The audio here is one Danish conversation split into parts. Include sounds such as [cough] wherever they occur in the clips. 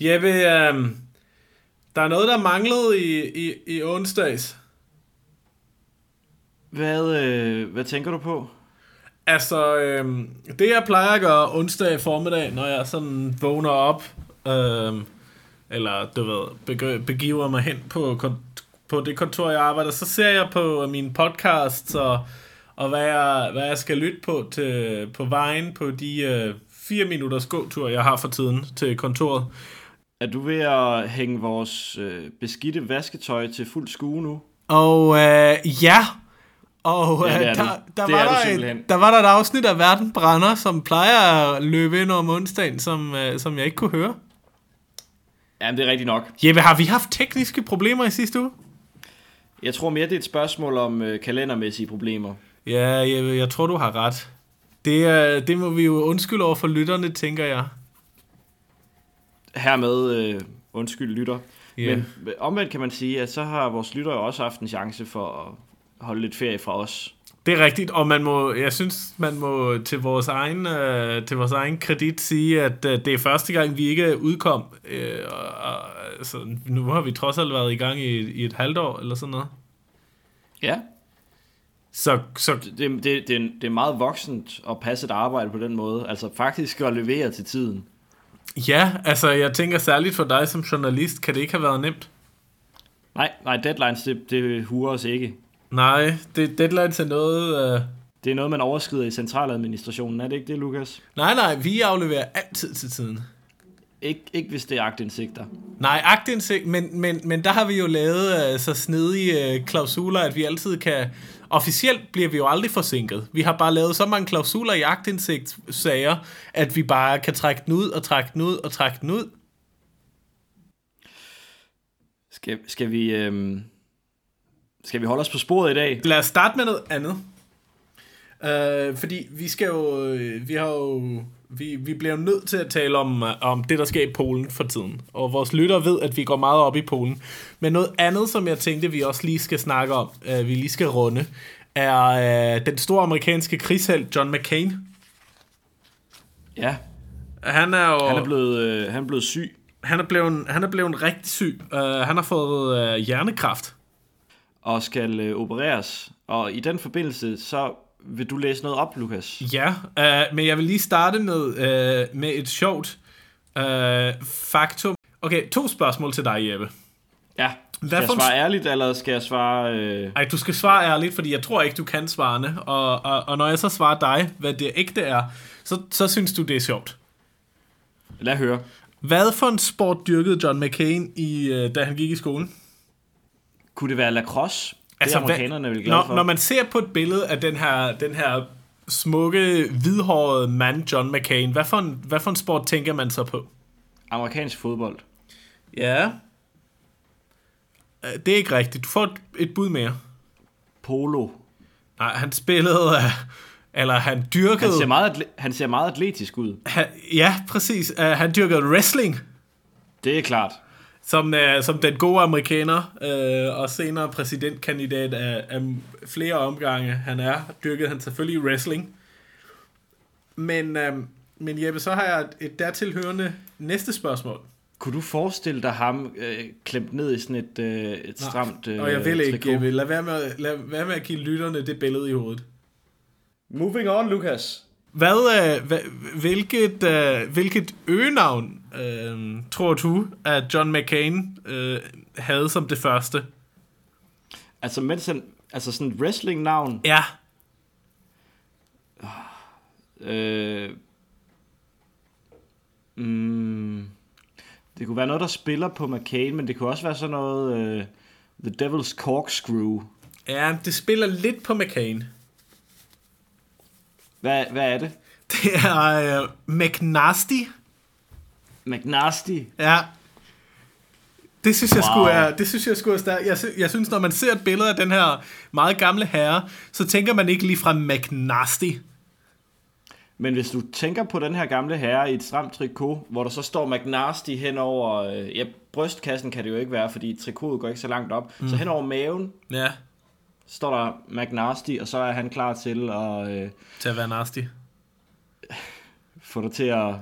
Jeppe, øh, der er noget, der manglede i, i, i onsdags. Hvad, øh, hvad tænker du på? Altså, øh, det jeg plejer at gøre onsdag formiddag, når jeg sådan vågner op, øh, eller du ved, beg- begiver mig hen på, på det kontor, jeg arbejder, så ser jeg på mine podcasts og, og hvad, jeg, hvad jeg skal lytte på til, på vejen på de øh, fire minutters gåtur, jeg har for tiden til kontoret. Er du ved at hænge vores øh, beskidte vasketøj til fuld skue nu? Og øh, ja, og Ja, øh, det er der, der, var er der, et, der var der et afsnit af Verden Brænder, som plejer at løbe ind om onsdagen, som, øh, som jeg ikke kunne høre. Jamen, det er rigtigt nok. Jeppe, har vi haft tekniske problemer i sidste uge? Jeg tror mere, det er et spørgsmål om øh, kalendermæssige problemer. Ja, Jeppe, jeg tror, du har ret. Det, er, det må vi jo undskylde over for lytterne, tænker jeg. Hermed, øh, undskyld lytter. Ja. Men øh, omvendt kan man sige, at så har vores lyttere også haft en chance for at holde lidt ferie fra os. Det er rigtigt, og man må, jeg synes, man må til vores egen, øh, til vores egen kredit sige, at øh, det er første gang, vi ikke udkom. Øh, og, og, altså, nu har vi trods alt været i gang i, i et halvt år, eller sådan noget. Ja. Så, så Det, det, det, er- det er meget voksent at passe et arbejde på den måde. Altså faktisk at levere til tiden. Ja, altså jeg tænker særligt for dig som journalist, kan det ikke have været nemt? Nej, nej deadlines, det, det huer os ikke. Nej, det, deadlines er noget... Øh... Det er noget, man overskrider i centraladministrationen. Er det ikke det, Lukas? Nej, nej, vi afleverer altid til tiden. Ik- ikke hvis det er agtindsigter. Nej, agtindsigt, men, men, men der har vi jo lavet øh, så snedige øh, klausuler, at vi altid kan... Officielt bliver vi jo aldrig forsinket. Vi har bare lavet så mange klausuler i agtindsigt-sager, at vi bare kan trække den ud og trække den ud og trække den ud. Skal, skal vi... Øhm, skal vi holde os på sporet i dag? Lad os starte med noget andet. Øh, fordi vi skal jo... øh, Vi har jo... Vi, vi bliver nødt til at tale om, øh, om det, der sker i Polen for tiden. Og vores lyttere ved, at vi går meget op i Polen. Men noget andet, som jeg tænkte, vi også lige skal snakke om, øh, vi lige skal runde, er øh, den store amerikanske krigshelt John McCain. Ja, Han er jo... han er blevet, øh, han er blevet syg. han er blevet, han er blevet rigtig syg. Uh, han har fået uh, hjernekræft. og skal øh, opereres. Og i den forbindelse, så vil du læse noget op, Lukas. Ja, uh, men jeg vil lige starte med, uh, med et sjovt uh, faktum. Okay, to spørgsmål til dig, Jeppe. Ja. Skal Hvad jeg for svare ærligt, eller skal jeg svare... Øh... Ej, du skal svare ærligt, fordi jeg tror ikke, du kan svarene. Og, og, og når jeg så svarer dig, hvad det ægte er, så, så synes du, det er sjovt. Lad høre. Hvad for en sport dyrkede John McCain, i, uh, da han gik i skolen? Kunne det være lacrosse? Altså, er amerikanerne vel glade når, for. når man ser på et billede af den her, den her smukke, hvidhårede mand, John McCain, hvad for, en, hvad for en sport tænker man så på? Amerikansk fodbold. Ja. Øh, Det er ikke rigtigt. Du får et, et bud mere. Polo. Nej, han spillede, øh, eller han dyrkede... Han ser meget, han ser meget atletisk ud. han, ja, præcis. Uh, han dyrkede wrestling, Det er klart. Som, uh, som den gode amerikaner, uh, og senere præsidentkandidat af, af flere omgange han er, dyrkede han selvfølgelig wrestling. Men, uh, men Jeppe, så har jeg et, et dertilhørende næste spørgsmål. Kunne du forestille dig ham øh, klemt ned i sådan et, øh, et stramt øh, og jeg vil ikke? Jeppe. Lad være, med, lad være med at give lytterne det billede i hovedet. Moving on, Lukas. Hvad, øh, hvilket, øh, hvilket øgenavn øh, tror du, at John McCain øh, havde som det første? Altså, mens han, altså sådan et wrestling-navn, Ja, øh, mm, det kunne være noget, der spiller på McCain, men det kunne også være sådan noget øh, The Devil's Corkscrew. ja, det spiller lidt på McCain. Hvad, hvad er det? Det er øh, McNasty. McNasty. Ja. Det synes jeg Wow. skulle er, det synes jeg skulle er stærkt. Jeg, jeg synes, når man ser et billede af den her meget gamle herre, så tænker man ikke lige fra McNasty. Men hvis du tænker på den her gamle herre i et stramt trikot, hvor der så står McNasty hen over... Øh, ja, brystkassen kan det jo ikke være, fordi trikotet går ikke så langt op. Mm. Så hen over maven Ja, står der McNasty, og så er han klar til at øh, til at være nasty. [laughs] få dig til at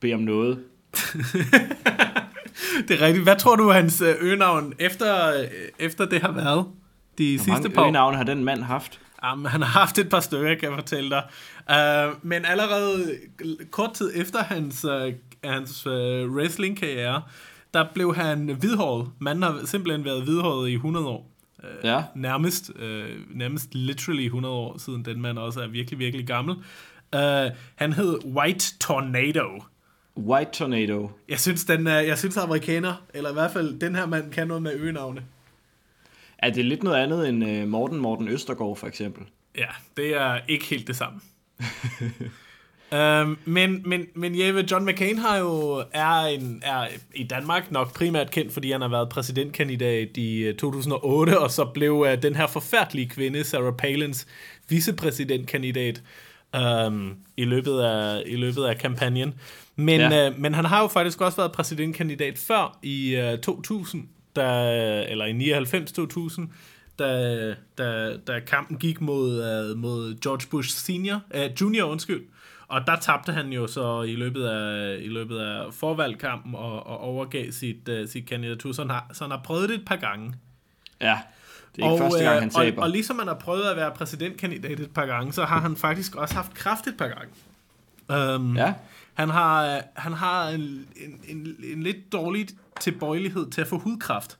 bede om noget. [laughs] det er rigtigt. Hvad tror du, hans øh, øgenavn efter, øh, efter det har været? De Hvor sidste par år? øgenavne har den mand haft? Jamen, han har haft et par stykker, kan jeg fortælle dig. Uh, men allerede kort tid efter hans, uh, hans uh, wrestling-karriere, der blev han hvidhåret. Manden har simpelthen været hvidhåret i 100 år. Uh, Ja. Nærmest, uh, nærmest literally 100 år siden den mand også er virkelig, virkelig gammel. Uh, han hed White Tornado. White Tornado. Jeg synes, den er, jeg synes amerikaner, eller i hvert fald den her mand, kan noget med øgenavne. Er det lidt noget andet end øh, Morten Morten Østergaard, for eksempel? Ja, det er ikke helt det samme. [laughs] øhm, men, men, men Jeppe, John McCain har jo, er, en, er i Danmark nok primært kendt, fordi han har været præsidentkandidat i øh, 2008, og så blev uh, den her forfærdelige kvinde, Sarah Palins, vicepræsidentkandidat øhm, i, løbet af, i løbet af kampagnen. Men, Ja. øh, men han har jo faktisk også været præsidentkandidat før i øh, 2000, da, eller i 99-2000, da, da, da kampen gik mod, uh, mod George Bush senior, uh, junior, undskyld. Og der tabte han jo så i løbet af, i løbet af forvalgkampen og, og overgav sit, uh, sit kandidatur. Så han, har, så han har prøvet det et par gange. Ja, det er ikke og, første gang, han og, taber. og ligesom han har prøvet at være præsidentkandidat et par gange, så har han faktisk også haft kraft et par gange. Um, Ja. Han har, øh, han har en, en, en, en lidt dårlig tilbøjelighed til at få hudkræft.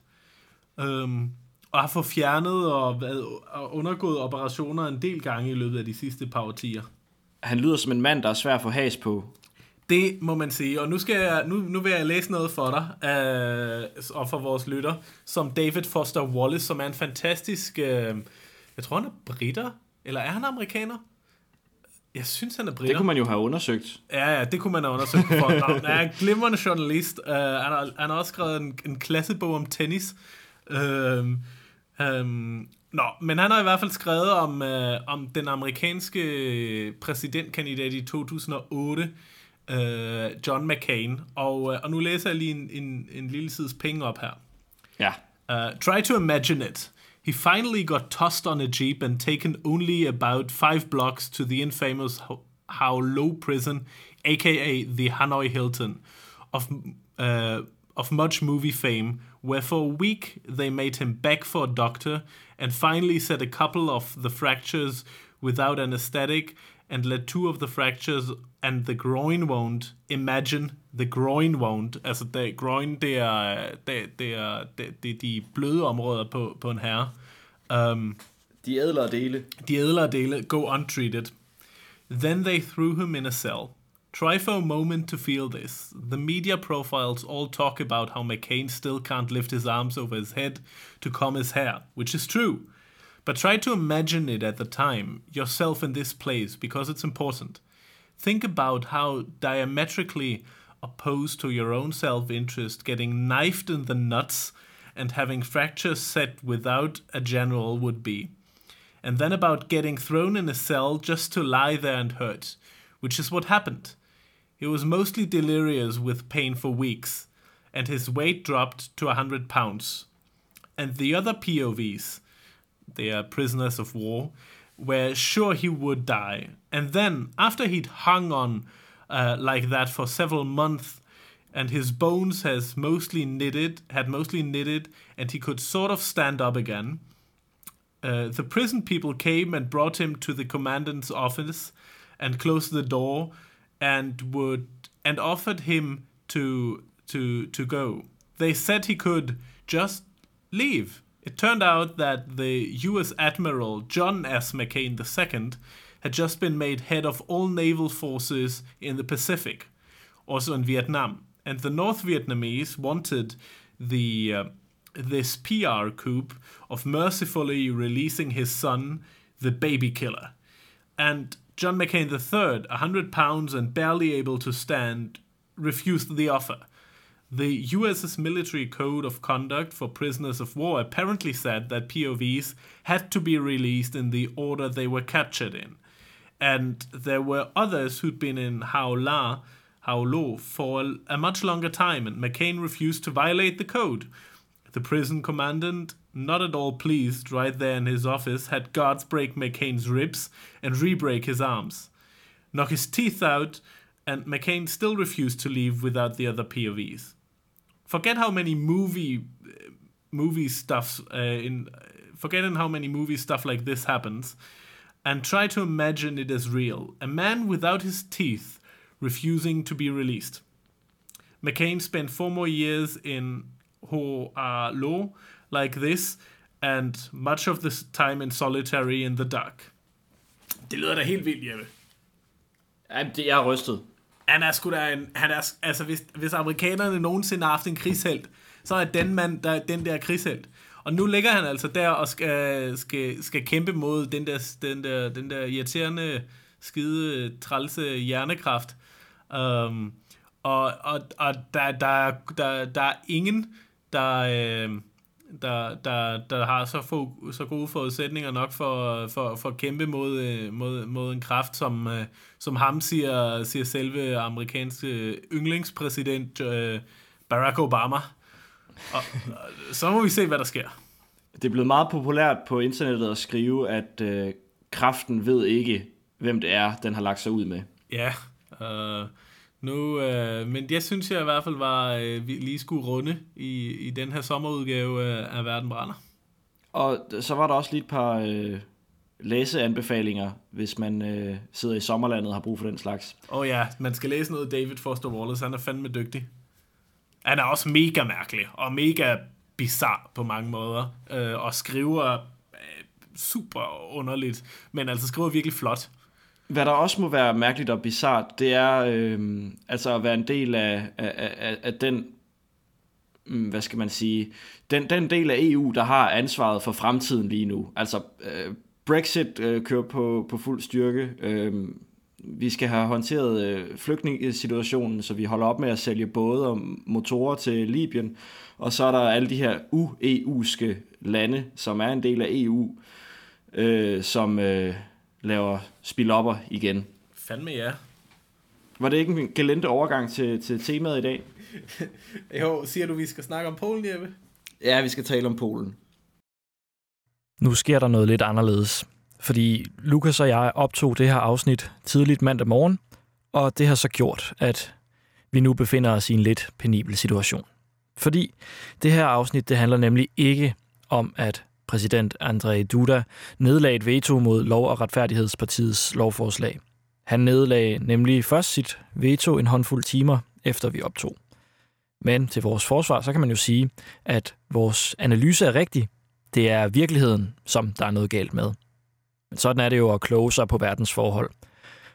Um, og har fået fjernet og, og undergået operationer en del gange i løbet af de sidste par årtier. Han lyder som en mand, der er svær at få has på. Det må man sige. Og nu, skal jeg, nu, nu vil jeg læse noget for dig, øh, og for vores lytter, som David Foster Wallace, som er en fantastisk... Øh, jeg tror, han er britter. Eller er han amerikaner? Jeg synes, han er britter. Det kunne man jo have undersøgt. Ja, ja, det kunne man have undersøgt for. Han er en glimrende journalist. Uh, han, har, han har også skrevet en, en klassebog om tennis. Uh, um, nå, men han har i hvert fald skrevet om, uh, om den amerikanske præsidentkandidat i 2008, uh, John McCain. Og, uh, og nu læser jeg lige en, en, en lille sides penge op her. Ja. Uh, try to imagine it. He finally got tossed on a jeep and taken only about five blocks to the infamous How Low prison, aka the Hanoi Hilton, of uh, of much movie fame, where for a week they made him beg for a doctor and finally set a couple of the fractures without anesthetic and let two of the fractures and the groin wound, imagine the groin wound, altså det, groin, det er, det, det er, det, det de bløde områder på, på en herre. Um, De ædlere dele. de ædlere dele go untreated. Then they threw him in a cell. Try for a moment to feel this. The media profiles all talk about how McCain still can't lift his arms over his head to comb his hair, which is true. But try to imagine it at the time, yourself in this place, because it's important. Think about how diametrically opposed to your own self interest getting knifed in the nuts and having fractures set without a general would be and then about getting thrown in a cell just to lie there and hurt, which is what happened. He was mostly delirious with pain for weeks, and his weight dropped to a 100 pounds. And the other POVs, they are prisoners of war, were sure he would die. And then, after he'd hung on uh, like that for several months, and his bones has mostly knitted, had mostly knitted, and he could sort of stand up again, uh, the prison people came and brought him to the commandant's office and closed the door and would and offered him to to to go. They said he could just leave. It turned out that the U.S. Admiral John S. McCain II had just been made head of all naval forces in the Pacific, also in Vietnam, and the North Vietnamese wanted the uh, this PR coup of mercifully releasing his son, the baby killer. And John McCain III, a hundred pounds and barely able to stand, refused the offer. The US's military code of conduct for prisoners of war apparently said that POVs had to be released in the order they were captured in. And there were others who'd been in Hao La, Hao Lo for a much longer time, and McCain refused to violate the code. The prison commandant, not at all pleased, right there in his office, had guards break McCain's ribs and re break his arms, knock his teeth out, and McCain still refused to leave without the other POVs. forget how many movie uh, movie stuff uh, in forget in how many movie stuff like this happens and try to imagine it as real. A man without his teeth refusing to be released. McCain spent four more years in law like this, and much of this time in solitary in the dark. Det lyder da helt vildt, Jeppe. Ja, det er rystet. Han er sgu da en... Han er, altså, hvis, hvis amerikanerne nogensinde har haft en krigshelt, så er den mand, der, den der krigshelt. Og nu ligger han altså der og skal, skal, skal kæmpe mod den der, den der, den der irriterende, skide, trælse hjernekraft. Um, og og, og der, der, der, der er ingen, der, øh, der, der, der har så, få, så gode forudsætninger nok for, for, for at kæmpe mod, øh, mod, mod en kraft, som, øh, som ham, siger, siger selve amerikanske yndlingspræsident Barack Obama. Og, så må vi se, hvad der sker. Det er blevet meget populært på internettet at skrive, at øh, kraften ved ikke, hvem det er, den har lagt sig ud med. Ja, øh, nu, øh, men jeg synes jeg i hvert fald var, øh, vi lige skulle runde i, i den her sommerudgave af, af Verden Brænder. Og så var der også lige et par øh, læseanbefalinger, hvis man øh, sidder i sommerlandet og har brug for den slags. Åh oh ja, man skal læse noget David Foster Wallace, han er fandme dygtig. Han er også mega mærkelig, og mega bizarre på mange måder, øh, og skriver øh, super underligt, men altså skriver virkelig flot. Hvad der også må være mærkeligt og bizart, det er øh, altså at være en del af, af, af, af den, mm, hvad skal man sige, den, den del af EU, der har ansvaret for fremtiden lige nu. Altså øh, Brexit øh, kører på, på fuld styrke. Øh, vi skal have håndteret øh, flygtningesituationen, så vi holder op med at sælge både og motorer til Libyen. Og så er der alle de her u-EU'ske lande, som er en del af EU, øh, som øh, laver spilopper igen. Fandme ja. Var det ikke en galente overgang til, til temaet i dag? [laughs] jo, siger du, vi skal snakke om Polen, Jeppe? Ja, vi skal tale om Polen. Nu sker der noget lidt anderledes fordi Lukas og jeg optog det her afsnit tidligt mandag morgen, og det har så gjort, at vi nu befinder os i en lidt penibel situation. Fordi det her afsnit, det handler nemlig ikke om, at præsident Andrzej Duda nedlagde et veto mod Lov- og Retfærdighedspartiets lovforslag. Han nedlagde nemlig først sit veto en håndfuld timer, efter vi optog. Men til vores forsvar, så kan man jo sige, at vores analyse er rigtig. Det er virkeligheden, som der er noget galt med. Men sådan er det jo at kloge sig på verdens forhold.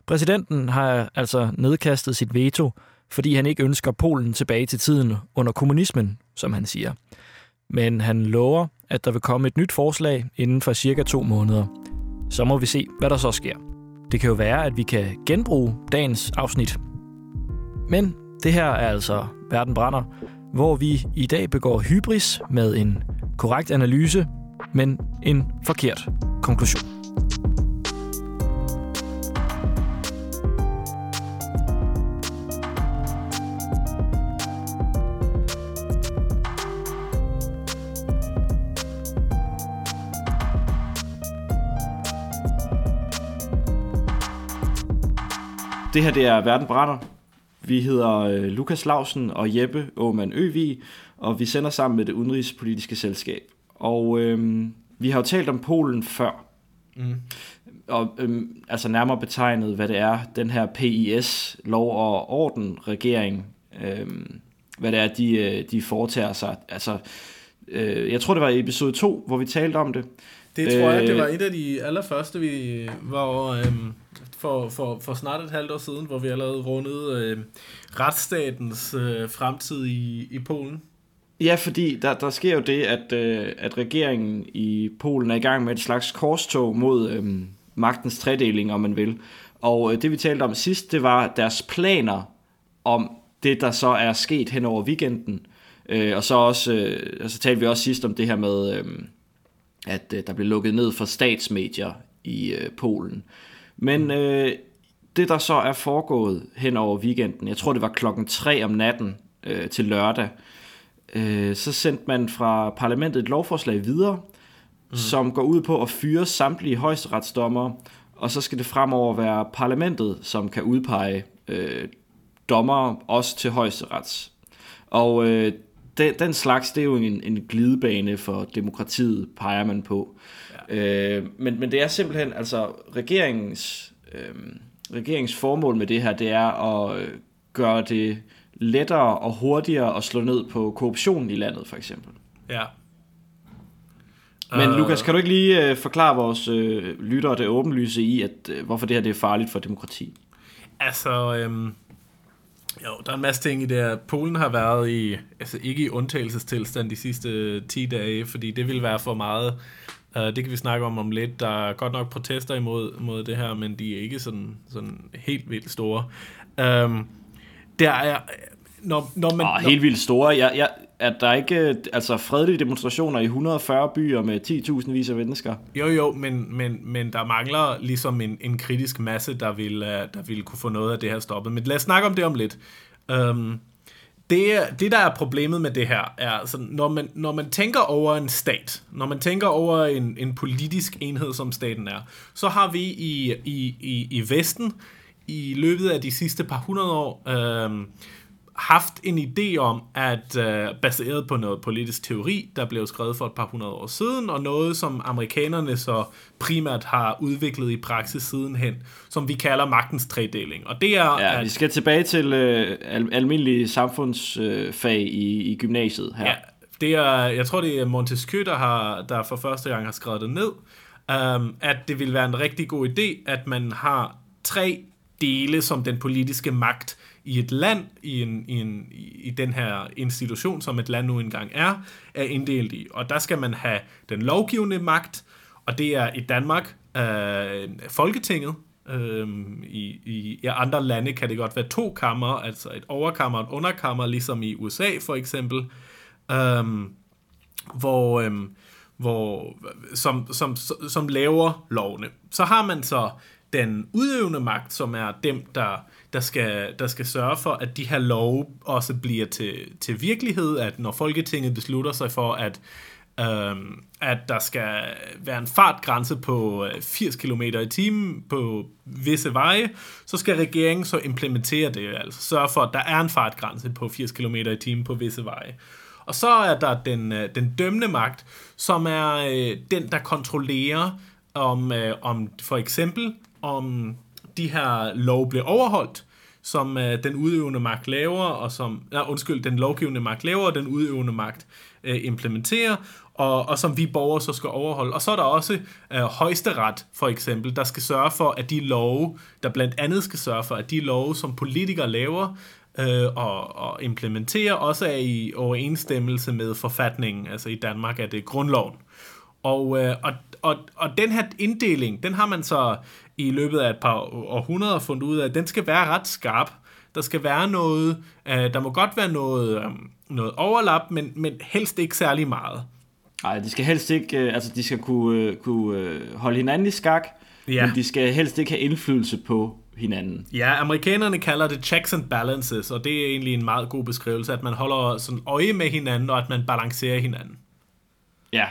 Præsidenten har altså nedkastet sit veto, fordi han ikke ønsker Polen tilbage til tiden under kommunismen, som han siger. Men han lover, at der vil komme et nyt forslag inden for cirka to måneder. Så må vi se, hvad der så sker. Det kan jo være, at vi kan genbruge dagens afsnit. Men det her er altså Verden brænder, hvor vi i dag begår hybris med en korrekt analyse, men en forkert konklusion. Det her det er Verden Brænder. Vi hedder øh, Lukas Lausen og Jeppe Åman Øvig, og vi sender sammen med det udenrigspolitiske selskab. Og øhm, vi har jo talt om Polen før. Mm. Og øhm, altså nærmere betegnet, hvad det er, den her PIS, lov og orden regering, øhm, hvad det er, de, øh, de foretager sig. Altså, øh, jeg tror, det var i episode 2, hvor vi talte om det. Det tror jeg, det øh, var et af de allerførste, vi var øhm, for, for, for snart et halvt år siden, hvor vi allerede rundede øh, retsstatens øh, fremtid i, i Polen. Ja, fordi der, der sker jo det, at, øh, at regeringen i Polen er i gang med et slags korstog mod øh, magtens tredeling, om man vil. Og øh, det vi talte om sidst, det var deres planer om det, der så er sket hen over weekenden. Øh, og så også, øh, så talte vi også sidst om det her med, øh, at øh, der blev lukket ned for statsmedier i øh, Polen. Men øh, det, der så er foregået hen over weekenden, jeg tror, det var klokken 3 om natten øh, til lørdag, øh, så sendte man fra parlamentet et lovforslag videre, mm. som går ud på at fyre samtlige højesteretsdommer, og så skal det fremover være parlamentet, som kan udpege øh, dommere også til højesterets. Og øh, den, den slags, det er jo en, en glidebane for demokratiet, peger man på. Ja. Øh, men, men det er simpelthen, altså regeringens, øh, regeringens formål med det her, det er at øh, gøre det lettere og hurtigere at slå ned på korruption i landet, for eksempel. Ja. Men uh, Lukas, kan du ikke lige uh, forklare vores uh, lyttere det åbenlyse i, at uh, hvorfor det her det er farligt for demokrati? Altså, øhm, jo, der er en masse ting i det her. Polen har været i, altså ikke i undtagelsestilstand de sidste 10 dage, fordi det vil være for meget. Uh, det kan vi snakke om om lidt. Der er godt nok protester imod mod det her, men de er ikke sådan, sådan helt vildt store. Um, der er, når, når man... Oh, helt vildt store. Jeg, jeg, at der ikke altså fredelige demonstrationer i 140 byer med 10.000 vis af mennesker. Jo, jo, men, men, men der mangler ligesom en, en kritisk masse, der vil, øh, der vil kunne få noget af det her stoppet. Men lad os snakke om det om lidt. Um, det, det, der er problemet med det her, er, altså, når, man, når man tænker over en stat, når man tænker over en, en politisk enhed, som staten er, så har vi i, i, i, i Vesten i løbet af de sidste par hundrede år øh, haft en idé om, at øh, baseret på noget politisk teori, der blev skrevet for et par hundrede år siden, og noget, som amerikanerne så primært har udviklet i praksis sidenhen, som vi kalder magtens tredeling. Og det er... Ja, at, vi skal tilbage til øh, al- almindelige samfundsfag øh, i, i gymnasiet her. Ja, det er, jeg tror, det er Montesquieu, der, har, der for første gang har skrevet det ned, um, at det vil være en rigtig god idé, at man har tre dele som den politiske magt i et land, i, en, i, en, i den her institution, som et land nu engang er, er inddelt i. Og der skal man have den lovgivende magt, og det er i Danmark øh, Folketinget. Øh, i, i, I andre lande kan det godt være to kammer, altså et overkammer og et underkammer, ligesom i USA for eksempel, øh, hvor, øh, hvor, som, som, som laver lovene. Så har man så den udøvende magt, som er dem, der, der, skal, der skal sørge for, at de her love også bliver til, til virkelighed, at når Folketinget beslutter sig for, at, øhm, at der skal være en fartgrænse på øh, 80 km i timen på visse veje, så skal regeringen så implementere det, altså sørge for, at der er en fartgrænse på 80 km i timen på visse veje. Og så er der den, øh, den dømmende magt, som er øh, den, der kontrollerer, om, øh, om for eksempel om de her lov blev overholdt, som øh, den udøvende magt laver, og som, ja, undskyld, den lovgivende magt laver, og den udøvende magt øh, implementerer, og, og som vi borgere så skal overholde. Og så er der også øh, højesteret, for eksempel, der skal sørge for, at de love, der blandt andet skal sørge for, at de love, som politikere laver, øh, og, og implementerer, også er i overensstemmelse med forfatningen. Altså i Danmark er det grundloven. Og, øh, og, og, og den her inddeling, den har man så i løbet af et par århundreder fundet ud af, at den skal være ret skarp. Der skal være noget, øh, der må godt være noget, øh, noget overlap, men, men helst ikke særlig meget. Nej, de skal helst ikke, øh, altså de skal kunne, øh, kunne øh, holde hinanden i skak, ja. men de skal helst ikke have indflydelse på hinanden. Ja, amerikanerne kalder det checks and balances, og det er egentlig en meget god beskrivelse, at man holder sådan øje med hinanden, og at man balancerer hinanden. Ja,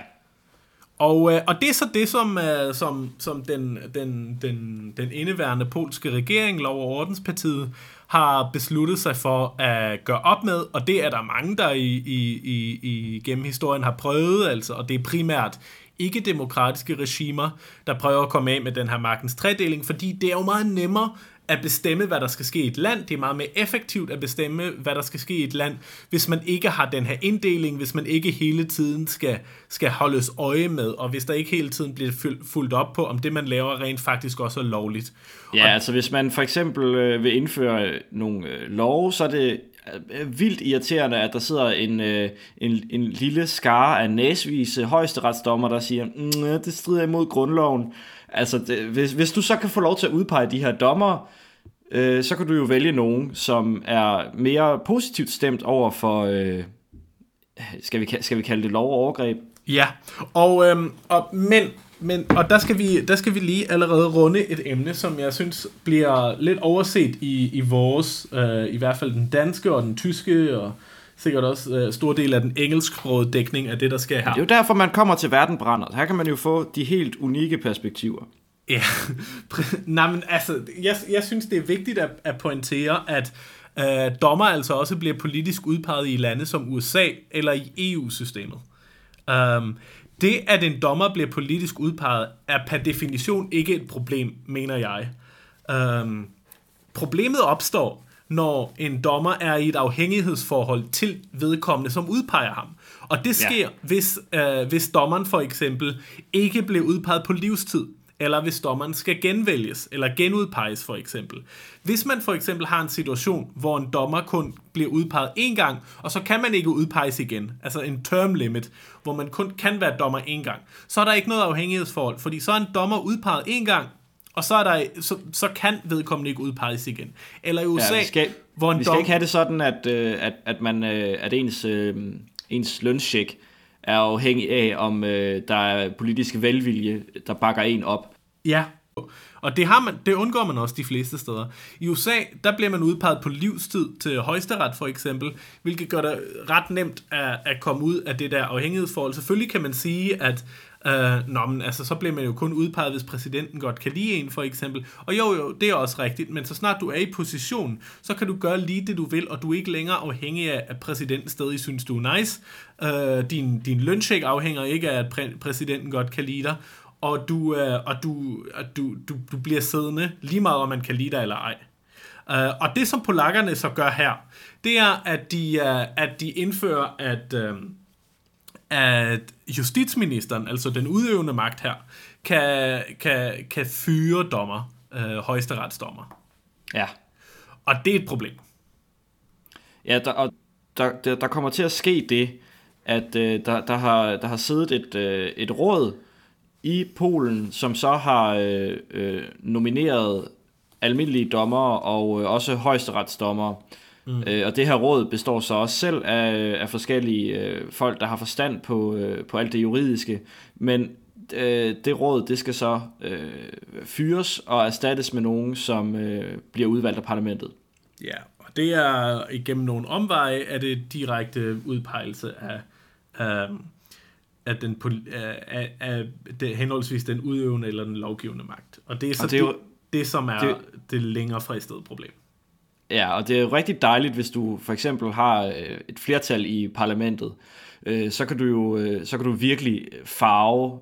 og, øh, og det er så det, som, øh, som, som den, den, den, den indeværende polske regering, Lov- og Ordenspartiet, har besluttet sig for at gøre op med, og det er der mange, der i, i, i, i gennem historien har prøvet, altså, og det er primært ikke-demokratiske regimer, der prøver at komme af med den her magtens tredeling, fordi det er jo meget nemmere at bestemme, hvad der skal ske i et land. Det er meget mere effektivt at bestemme, hvad der skal ske i et land, hvis man ikke har den her inddeling, hvis man ikke hele tiden skal, skal holdes øje med, og hvis der ikke hele tiden bliver fuldt op på, om det, man laver, rent faktisk også er lovligt. Ja, og, altså hvis man for eksempel øh, vil indføre nogle øh, love, så er det øh, vildt irriterende, at der sidder en, øh, en, en lille skare af næsvise højesteretsdommer, der siger, mm, det strider imod grundloven. Altså, det, hvis, hvis du så kan få lov til at udpege de her dommer, øh, så kan du jo vælge nogen, som er mere positivt stemt over for, øh, skal, vi, skal vi kalde det lov og overgreb? Ja, og, øhm, og, men, men, og der, skal vi, der skal vi lige allerede runde et emne, som jeg synes bliver lidt overset i, i vores, øh, i hvert fald den danske og den tyske og sikkert også øh, stor del af den engelsksprogede dækning af det, der sker her. Det er jo derfor, man kommer til Verden brænder. Her kan man jo få de helt unikke perspektiver. Ja, [laughs] nej, men altså, jeg, jeg synes, det er vigtigt at, at pointere, at øh, dommer altså også bliver politisk udpeget i lande som USA eller i EU-systemet. Um, det, at en dommer bliver politisk udpeget, er per definition ikke et problem, mener jeg. Um, problemet opstår, når en dommer er i et afhængighedsforhold til vedkommende, som udpeger ham. Og det sker, ja. hvis, øh, hvis dommeren for eksempel ikke bliver udpeget på livstid, eller hvis dommeren skal genvælges, eller genudpeges for eksempel. Hvis man for eksempel har en situation, hvor en dommer kun bliver udpeget én gang, og så kan man ikke udpeges igen, altså en term limit, hvor man kun kan være dommer én gang, så er der ikke noget afhængighedsforhold, fordi så er en dommer udpeget én gang, og så, er der, så, så kan vedkommende ikke udpeges igen. Eller i USA, ja, vi skal, hvor en vi skal dom... ikke have det sådan, at, øh, at, at, man, øh, at ens, øh, ens lønscheck er afhængig af, om der er politiske velvilje, der bakker en op. Ja, og det, har man, det undgår man også de fleste steder. I USA, der bliver man udpeget på livstid til højesteret for eksempel, hvilket gør det ret nemt at, at komme ud af det der afhængighedsforhold. Selvfølgelig kan man sige, at Øh, nå, men altså, så bliver man jo kun udpeget, hvis præsidenten godt kan lide en, for eksempel. Og jo, jo, det er også rigtigt, men så snart du er i position, så kan du gøre lige det, du vil, og du er ikke længere afhængig af, at præsidenten stadig synes, du er nice. Øh, din, din løncheck afhænger ikke af, at præ- præsidenten godt kan lide dig, og du, øh, og du, du, du, du bliver siddende, lige meget om man kan lide dig eller ej. Uh, og det, som polakkerne så gør her, det er, at de, uh, at de indfører, at... Uh, at justitsministeren, altså den udøvende magt her, kan, kan, kan fyre dommer, øh, højesteretsdommer. Ja. Og det er et problem. Ja, der, og der, der, der kommer til at ske det, at øh, der, der, har, der har siddet et, øh, et råd i Polen, som så har øh, øh, nomineret almindelige dommer og øh, også højesteretsdommer. Mm. Øh, og det her råd består så også selv af, af forskellige øh, folk, der har forstand på, øh, på alt det juridiske, men øh, det råd, det skal så øh, fyres og erstattes med nogen, som øh, bliver udvalgt af parlamentet. Ja, og det er igennem nogle omveje, er det direkte udpegelse af, af, af, den, af, af, af henholdsvis den udøvende eller den lovgivende magt. Og det er så og det, er jo, det, det, som er det, det længere fristede problem. Ja, og det er rigtig dejligt, hvis du for eksempel har øh, et flertal i parlamentet, øh, så kan du jo øh, så kan du virkelig farve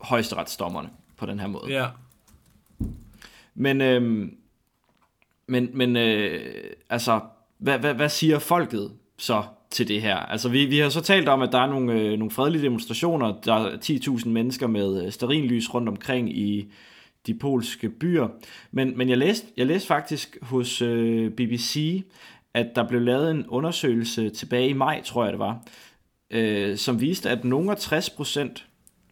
højesteretsdommerne på den her måde. Ja. Men, øh, men, men øh, altså, hvad, hvad, hvad siger folket så til det her? Altså, vi, vi har så talt om, at der er nogle, øh, nogle fredelige demonstrationer, der er 10.000 mennesker med sterinlys rundt omkring i, de polske byer. Men, men jeg, læste, jeg læste faktisk hos øh, BBC, at der blev lavet en undersøgelse tilbage i maj, tror jeg det var, øh, som viste, at nogle af 60 procent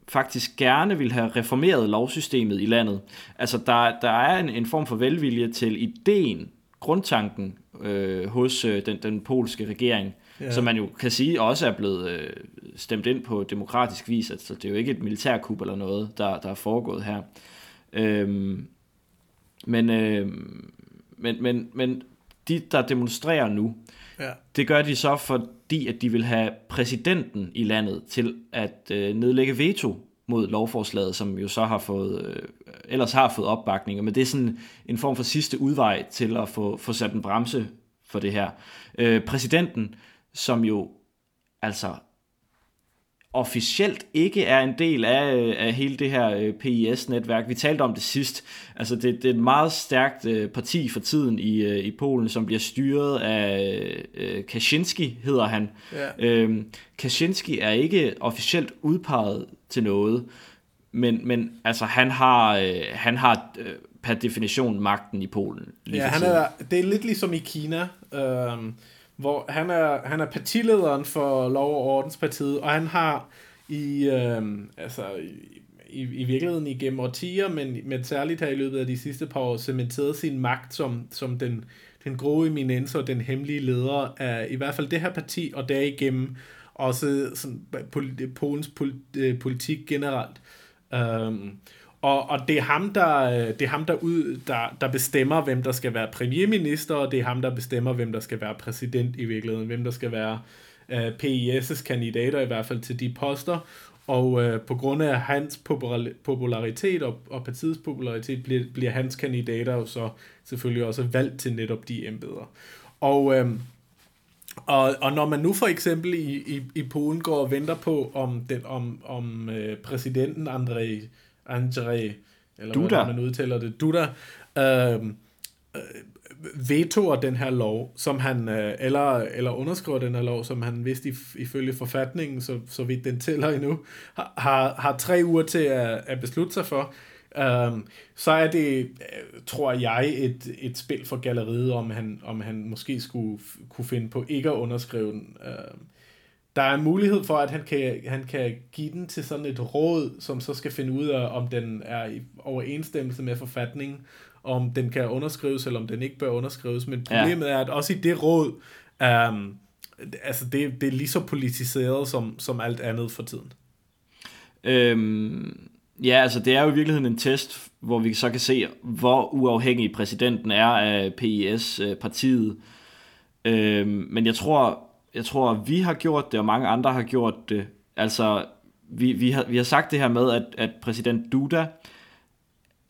faktisk gerne vil have reformeret lovsystemet i landet. Altså der, der er en, en form for velvilje til ideen, grundtanken øh, hos øh, den, den polske regering, ja. som man jo kan sige også er blevet øh, stemt ind på demokratisk vis. Altså det er jo ikke et militærkup eller noget, der, der er foregået her. Øhm, men, øhm, men, men, men de, der demonstrerer nu, ja. det gør de så, fordi at de vil have præsidenten i landet til at øh, nedlægge veto mod lovforslaget, som jo så har fået, øh, ellers har fået opbakning. Men det er sådan en form for sidste udvej til at få, få sat en bremse for det her. Øh, præsidenten, som jo altså officielt ikke er en del af, af hele det her øh, PIS-netværk. Vi talte om det sidst. Altså det, det er et meget stærkt øh, parti for tiden i, øh, i Polen, som bliver styret af Kaczynski, hedder han. Ja. Øhm, Kaczynski er ikke officielt udpeget til noget, men, men altså han har, han har per definition magten i Polen. ja, han er, det er lidt ligesom i Kina. Øhm hvor han er, han er partilederen for Lov- og Ordenspartiet, og han har i, øh, altså, i, i virkeligheden igennem årtier, men, men særligt her i løbet af de sidste par år, cementeret sin magt som, som den, den grove eminence og den hemmelige leder af i hvert fald det her parti, og derigennem også sådan, Polens øh, politik generelt. Um, og, og det er ham, der, øh, det er ham der, ud, der, der bestemmer, hvem der skal være premierminister, og det er ham, der bestemmer, hvem der skal være præsident i virkeligheden, hvem der skal være øh, PIS' kandidater i hvert fald til de poster. Og øh, på grund af hans popularitet og, og partiets popularitet, bliver, bliver hans kandidater jo så selvfølgelig også valgt til netop de embeder. Og, øh, og, og når man nu for eksempel i, i, i Polen går og venter på, om, den, om, om øh, præsidenten Andrej, Andrej eller Duda. hvordan man udtaler det, Duda, øh, øh, vetoer den her lov, som han, øh, eller, eller underskriver den her lov, som han vidste ifølge forfatningen, så, så vidt den tæller endnu, har, har, har tre uger til at, at beslutte sig for, Um, så er det, øh, tror jeg, et, et spil for galleriet, om han, om han måske skulle kunne finde på ikke at underskrive den. Uh, der er mulighed for, at han kan, han kan give den til sådan et råd, som så skal finde ud af, om den er i overensstemmelse med forfatningen, om den kan underskrives, eller om den ikke bør underskrives. Men problemet ja. er, at også i det råd, um, altså det, det er lige så politiseret som, som alt andet for tiden. Øhm, ja, altså det er jo i virkeligheden en test, hvor vi så kan se, hvor uafhængig præsidenten er af PIS-partiet. Øhm, men jeg tror, jeg tror, vi har gjort det, og mange andre har gjort det. Altså, vi, vi, har, vi har sagt det her med, at, at præsident Duda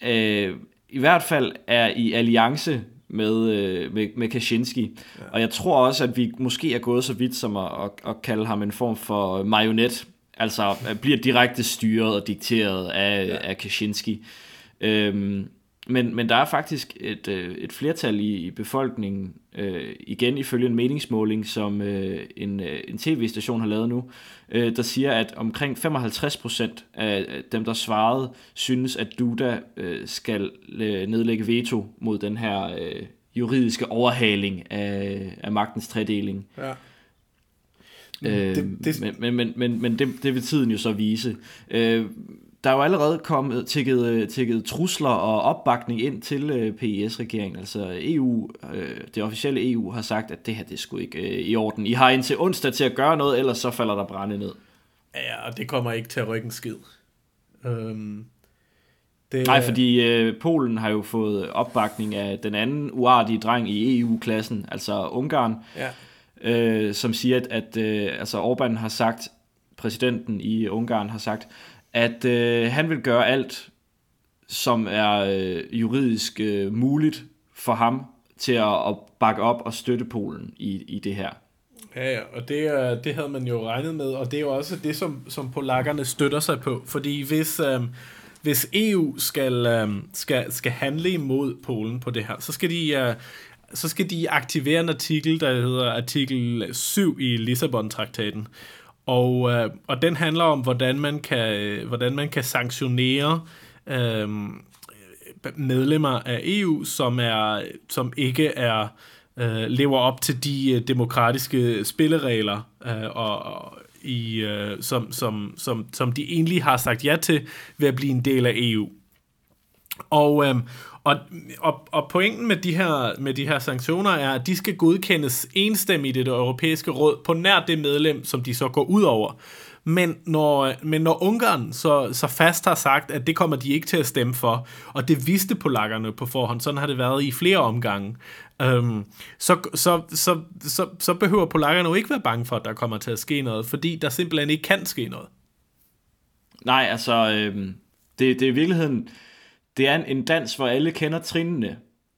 øh, i hvert fald er i alliance med, øh, med, med Kaczynski. Ja. Og jeg tror også, at vi måske er gået så vidt som at, at, at kalde ham en form for marionet. Altså bliver direkte styret og dikteret af, ja. af Kaczynski. Øhm, men, men der er faktisk et, øh, et flertal i, i befolkningen, øh, igen ifølge en meningsmåling, som øh, en, øh, en tv-station har lavet nu, øh, der siger, at omkring 55% af dem, der svarede, synes, at Duda øh, skal øh, nedlægge veto mod den her øh, juridiske overhaling af, af magtens tredeling. Ja. Øh, det, det... Men, men, men, men, men det, det vil tiden jo så vise. Øh, der er jo allerede kommet tækket, tækket trusler og opbakning ind til øh, PIS-regeringen. Altså EU, øh, det officielle EU har sagt, at det her det er sgu ikke øh, i orden. I har indtil onsdag til at gøre noget, ellers så falder der brænde ned. Ja, og det kommer ikke til at rykke en skid. Øhm, det, Nej, fordi øh, Polen har jo fået opbakning af den anden uartige dreng i EU-klassen, altså Ungarn, ja. øh, som siger, at, at øh, altså Orbán har sagt, præsidenten i Ungarn har sagt, at øh, han vil gøre alt, som er øh, juridisk øh, muligt for ham til at, at bakke op og støtte Polen i, i det her. Ja, ja, og det, det havde man jo regnet med, og det er jo også det, som, som polakkerne støtter sig på, fordi hvis, øh, hvis EU skal, øh, skal, skal handle imod Polen på det her, så skal de... Øh, så skal de aktivere en artikel, der hedder artikel 7 i Lissabon-traktaten. Og, øh, og den handler om, hvordan man kan, øh, hvordan man kan sanktionere øh, medlemmer af EU, som, er, som ikke er øh, lever op til de øh, demokratiske spilleregler, øh, og, og i, øh, som, som, som, som de egentlig har sagt ja til ved at blive en del af EU. Og, øh, og, og, og pointen med de, her, med de her sanktioner er, at de skal godkendes enstemmigt i det europæiske råd på nær det medlem, som de så går ud over. Men når, men når Ungarn så, så fast har sagt, at det kommer de ikke til at stemme for, og det vidste polakkerne på forhånd, sådan har det været i flere omgange, øhm, så, så, så, så, så behøver polakkerne jo ikke være bange for, at der kommer til at ske noget, fordi der simpelthen ikke kan ske noget. Nej, altså, øh, det, det er i virkeligheden det er en, en dans, hvor alle kender trinene,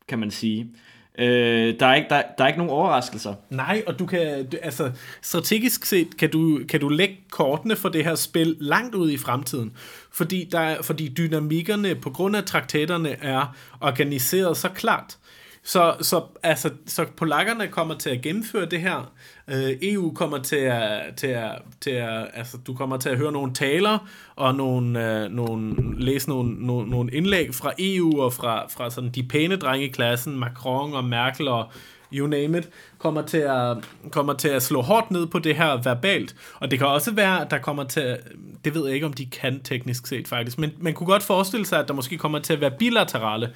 kan man sige. Øh, der, er ikke, der, der er ikke nogen overraskelser. Nej, og du kan, altså strategisk set kan du, kan du lægge kortene for det her spil langt ud i fremtiden, fordi, der, fordi dynamikkerne på grund af traktaterne er organiseret så klart, så, så, altså, så polakkerne kommer til at gennemføre det her. Øh, EU kommer til at, til at, til at, altså, du kommer til at høre nogle taler og nogle, øh, nogle, læse nogle, nogle, nogle indlæg fra EU og fra, fra sådan de pæne drenge i klassen, Macron og Merkel og you name it, kommer til, at, kommer til at slå hårdt ned på det her verbalt. Og det kan også være, at der kommer til at, det ved jeg ikke, om de kan teknisk set faktisk, men man kunne godt forestille sig, at der måske kommer til at være bilaterale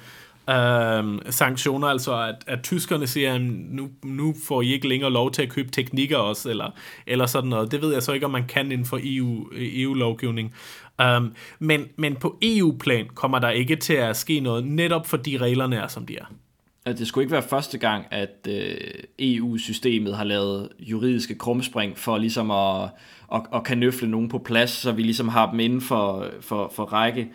øh, sanktioner, altså at, at tyskerne siger, at nu, nu får I ikke længere lov til at købe teknikker også, eller, eller sådan noget. Det ved jeg så ikke, om man kan inden for EU, EU-lovgivning. Um, øhm, men, men på EU-plan kommer der ikke til at ske noget, netop fordi reglerne er, som de er. At det skulle ikke være første gang, at øh, EU-systemet har lavet juridiske krumspring for ligesom at, at, at kanøfle nogen på plads, så vi ligesom har dem inden for, for, for række.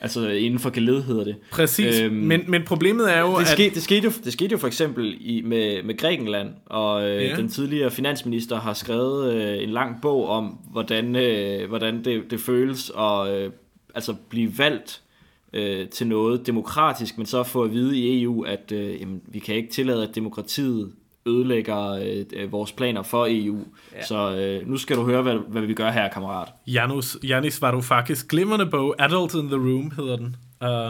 Altså inden for geled hedder det. Præcis, øhm, men, men problemet er jo, det at... Skete, det, skete jo, det skete jo for eksempel i, med, med Grækenland, og øh, ja. den tidligere finansminister har skrevet øh, en lang bog om, hvordan, øh, hvordan det, det føles at øh, altså blive valgt øh, til noget demokratisk, men så få at vide i EU, at øh, jamen, vi kan ikke tillade, at demokratiet ødelægger øh, øh vores planer for EU. Ja. Så øh, nu skal du høre, hvad, hvad vi gør her, kammerat. Janus, Janis Varoufakis glimrende bog, Adult in the Room hedder den,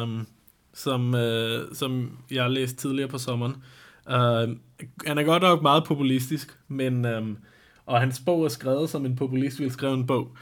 um, som, øh, som jeg læste tidligere på sommeren. Uh, han er godt nok meget populistisk, men, um, og hans bog er skrevet som en populist ville skrive en bog.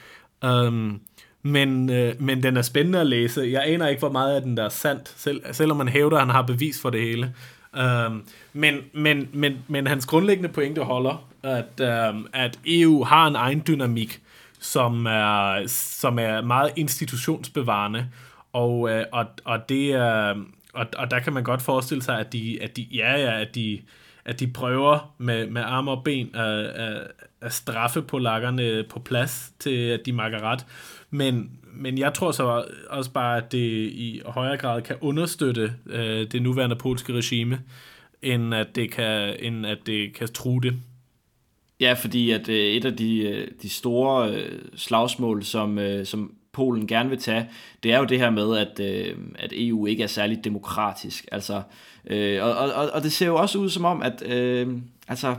Um, men, øh, men den er spændende at læse. Jeg aner ikke, hvor meget af den der er sandt, selv, selvom man hævder, at han har bevis for det hele. Um, men, men, men, men hans grundlæggende pointe holder, at, um, at EU har en egen dynamik, som er, som er meget institutionsbevarende, og, øh, og, og, det, er, og, og der kan man godt forestille sig, at de, at de, ja, ja, at de, at de prøver med, med arme og ben at, at, at straffe polakkerne på plads til, at de makker ret. Men, men jeg tror så også bare, at det i højere grad kan understøtte øh, det nuværende polske regime, end at det kan, end at det kan true det. Ja, fordi at øh, et af de, øh, de store øh, slagsmål, som, øh, som Polen gerne vil tage, det er jo det her med, at, øh, at EU ikke er særlig demokratisk. Altså, øh, og, og, og det ser jo også ud som om, at øh, altså,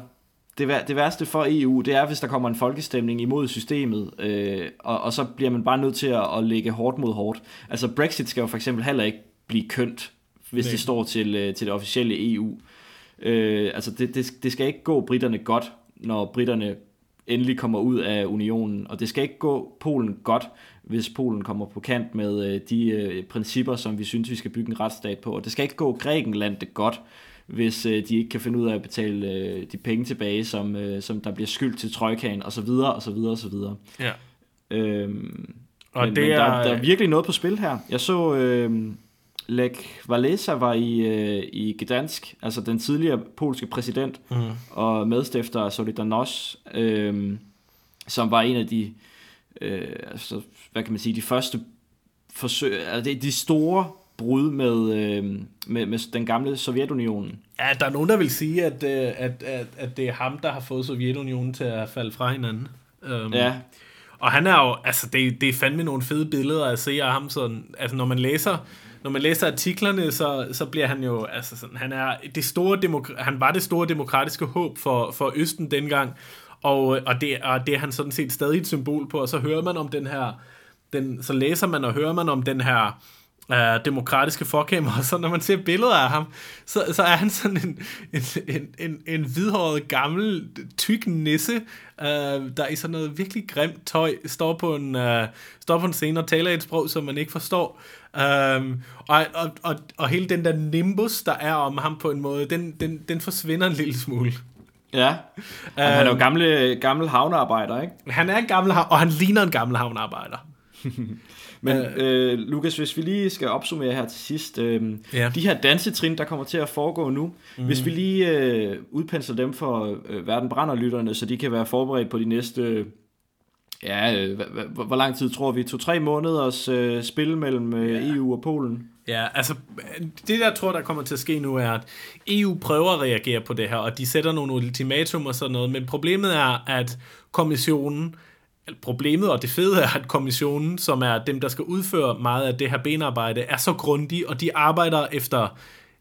det, det værste for EU, det er, hvis der kommer en folkestemning imod systemet, øh, og, og så bliver man bare nødt til at, at lægge hårdt mod hårdt. Altså Brexit skal jo for eksempel heller ikke blive kønt, hvis Nej. det står til, øh, til det officielle EU. Øh, altså det, det, det skal ikke gå britterne godt, når britterne endelig kommer ud af unionen, og det skal ikke gå Polen godt, hvis Polen kommer på kant med øh, de øh, principper, som vi synes, vi skal bygge en retsstat på, og det skal ikke gå Grækenland det godt, hvis øh, de ikke kan finde ud af at betale de penge tilbage, som, som der bliver skyldt til trojkaen, og så videre, og så videre, og så videre. Ja. Øhm, og men, det men er... der, der er virkelig noget på spil her. Jeg så... Øh, Lech Walesa var i, øh, i Gdansk, altså den tidligere polske præsident mm. og medstifter af Solidarność, øh, som var en af de, øh, altså, hvad kan man sige, de første forsøg, altså de store brud med, øh, med, med den gamle Sovjetunionen. Ja, der er nogen, der vil sige, at, øh, at, at, at det er ham, der har fået Sovjetunionen til at falde fra hinanden. Um, ja. Og han er jo, altså det, det er fandme nogle fede billeder at se af ham sådan, altså når man læser, når man læser artiklerne, så, så bliver han jo, altså sådan, han er det store demokra- han var det store demokratiske håb for, for Østen dengang, og, øh, og, det, og det er han sådan set stadig et symbol på, og så hører man om den her, den, så læser man og hører man om den her, øh, demokratiske forkæmper, så når man ser billeder af ham, så, så er han sådan en, en, en, en, en hvidhåret gammel, tyk nisse, øh, der i sådan noget virkelig grimt tøj står på en, øh, står på en scene og taler et sprog, som man ikke forstår. Um, og, og, og, og hele den der nimbus, der er om ham på en måde, den, den, den forsvinder en lille smule. Ja, [laughs] han er jo gammel, gammel havnearbejder, ikke? Han er en gammel og han ligner en gammel havnearbejder. [laughs] Men øh, øh, Lukas, hvis vi lige skal opsummere her til sidst, øh, ja. de her dansetrin, der kommer til at foregå nu, mm. hvis vi lige øh, udpensler dem for øh, Verden Brænder-lytterne, så de kan være forberedt på de næste, ja, øh, hvor lang tid tror vi? To-tre måneders øh, spil mellem øh. EU og Polen? Ja, altså det der tror, der kommer til at ske nu er, at EU prøver at reagere på det her, og de sætter nogle ultimatum og sådan noget, men problemet er, at kommissionen Problemet og det fede er, at kommissionen, som er dem, der skal udføre meget af det her benarbejde, er så grundige, og de arbejder efter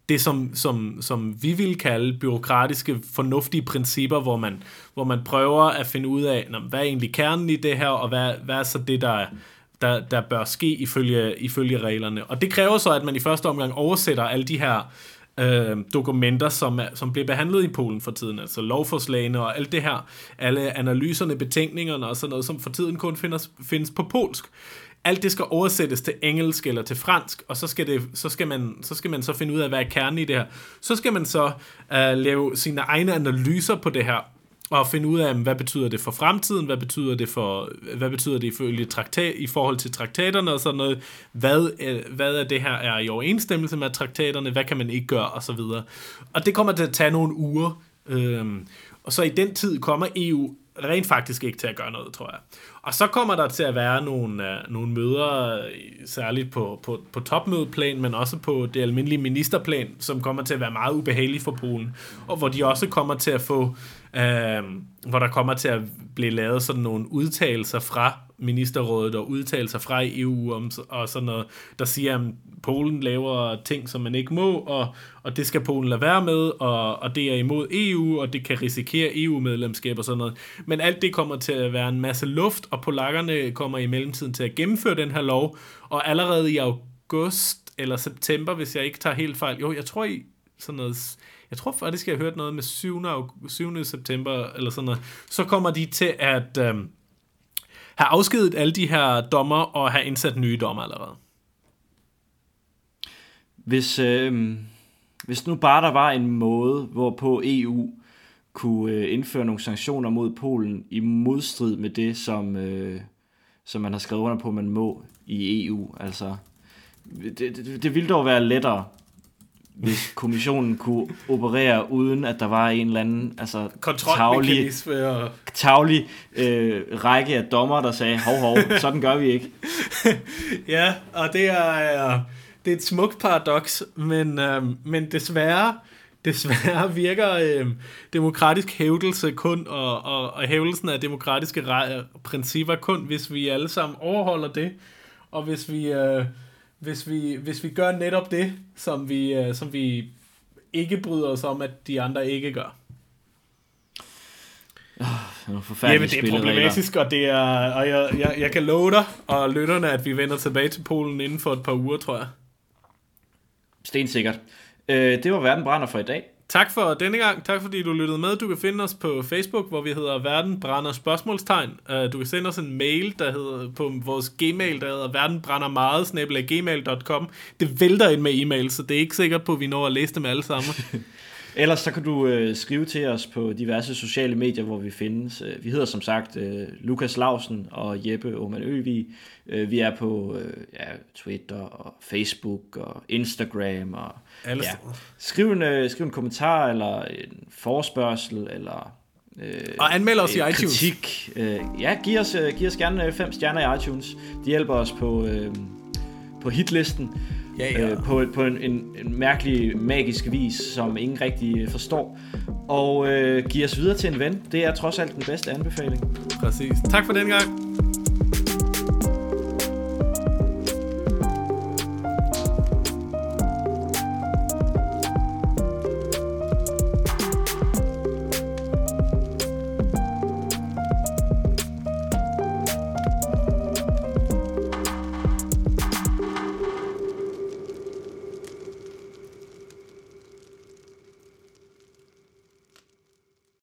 det, som, som, som vi vil kalde byråkratiske, fornuftige principper, hvor man, hvor man prøver at finde ud af, hvad er egentlig kernen i det her, og hvad, hvad er så det, der, der, der bør ske ifølge, ifølge reglerne. Og det kræver så, at man i første omgang oversætter alle de her øh, dokumenter, som, er, som bliver behandlet i Polen for tiden, altså lovforslagene og alt det her, alle analyserne, betænkningerne og sådan noget, som for tiden kun findes, findes på polsk. Alt det skal oversættes til engelsk eller til fransk, og så skal, det, så skal, man, så skal man så finde ud af, hvad er kernen i det her. Så skal man så uh, lave sine egne analyser på det her, og finde ud af, hvad betyder det for fremtiden, hvad betyder det for, hvad betyder det ifølge traktat, i forhold til traktaterne og sådan noget, hvad, øh, hvad er det her er i overensstemmelse med traktaterne, hvad kan man ikke gøre og så videre. Og det kommer til at tage nogle uger, øhm, og så i den tid kommer EU rent faktisk ikke til at gøre noget, tror jeg. Og så kommer der til at være nogle, uh, nogle møder, øh, særligt på, på, på topmødeplan, men også på det almindelige ministerplan, som kommer til at være meget ubehagelige for Polen, og hvor de også kommer til at få, øh, hvor der kommer til at blive lavet sådan nogle udtalelser fra ministerrådet og udtalelser fra EU om, og sådan noget, der siger, at Polen laver ting, som man ikke må, og, og det skal Polen lade være med, og, og det er imod EU, og det kan risikere EU-medlemskab og sådan noget. Men alt det kommer til at være en masse luft, og polakkerne kommer i mellemtiden til at gennemføre den her lov, og allerede i august eller september, hvis jeg ikke tager helt fejl, jo, jeg tror i sådan noget, jeg tror faktisk, jeg har hørt noget med 7. 7. september, eller sådan noget, så kommer de til at øhm, have afskedet alle de her dommer, og have indsat nye dommer allerede. Hvis, øh, hvis nu bare der var en måde, hvorpå EU kunne øh, indføre nogle sanktioner mod Polen i modstrid med det, som, øh, som man har skrevet under på, man må i EU. Altså, det, det, det ville dog være lettere, hvis kommissionen kunne operere uden at der var en eller anden altså, taglig, taglig øh, række af dommer, der sagde, hov hov, sådan gør vi ikke. [laughs] ja, og det er, det er et smukt paradoks, men, øh, men desværre, desværre virker øh, demokratisk hævdelse kun, og, og, og hævdelsen af demokratiske principper kun, hvis vi alle sammen overholder det, og hvis vi, øh, hvis vi, hvis vi gør netop det, som vi, øh, som vi ikke bryder os om, at de andre ikke gør. Oh, Jamen, det er problematisk, og, det er, og jeg, jeg, jeg kan love dig og lytterne, at vi vender tilbage til Polen inden for et par uger, tror jeg. Stensikkert. Øh, det var Verden Brænder for i dag. Tak for denne gang. Tak fordi du lyttede med. Du kan finde os på Facebook, hvor vi hedder Verden Brænder spørgsmålstegn. Øh, du kan sende os en mail, der hedder på vores gmail, der hedder verdenbrændermeget, gmail.com. Det vælter ind med e-mail, så det er ikke sikkert på, at vi når at læse dem alle sammen. [laughs] Ellers så kan du øh, skrive til os på diverse sociale medier, hvor vi findes. Øh, vi hedder som sagt øh, Lukas Lausen og Jeppe Oman Øvig. Øh, vi er på øh, ja, Twitter og Facebook og Instagram. Og, ja. skriv, en, øh, skriv en kommentar eller en forspørgsel eller Øh, og anmeld os i iTunes. Kritik. Øh, ja, giv os, øh, giv os gerne fem stjerner i iTunes. De hjælper os på, øh, på hitlisten ja, ja. Øh, på, på en, en, en mærkelig, magisk vis, som ingen rigtig forstår. Og øh, giver os videre til en ven. Det er trods alt den bedste anbefaling. Præcis. Tak for den gang.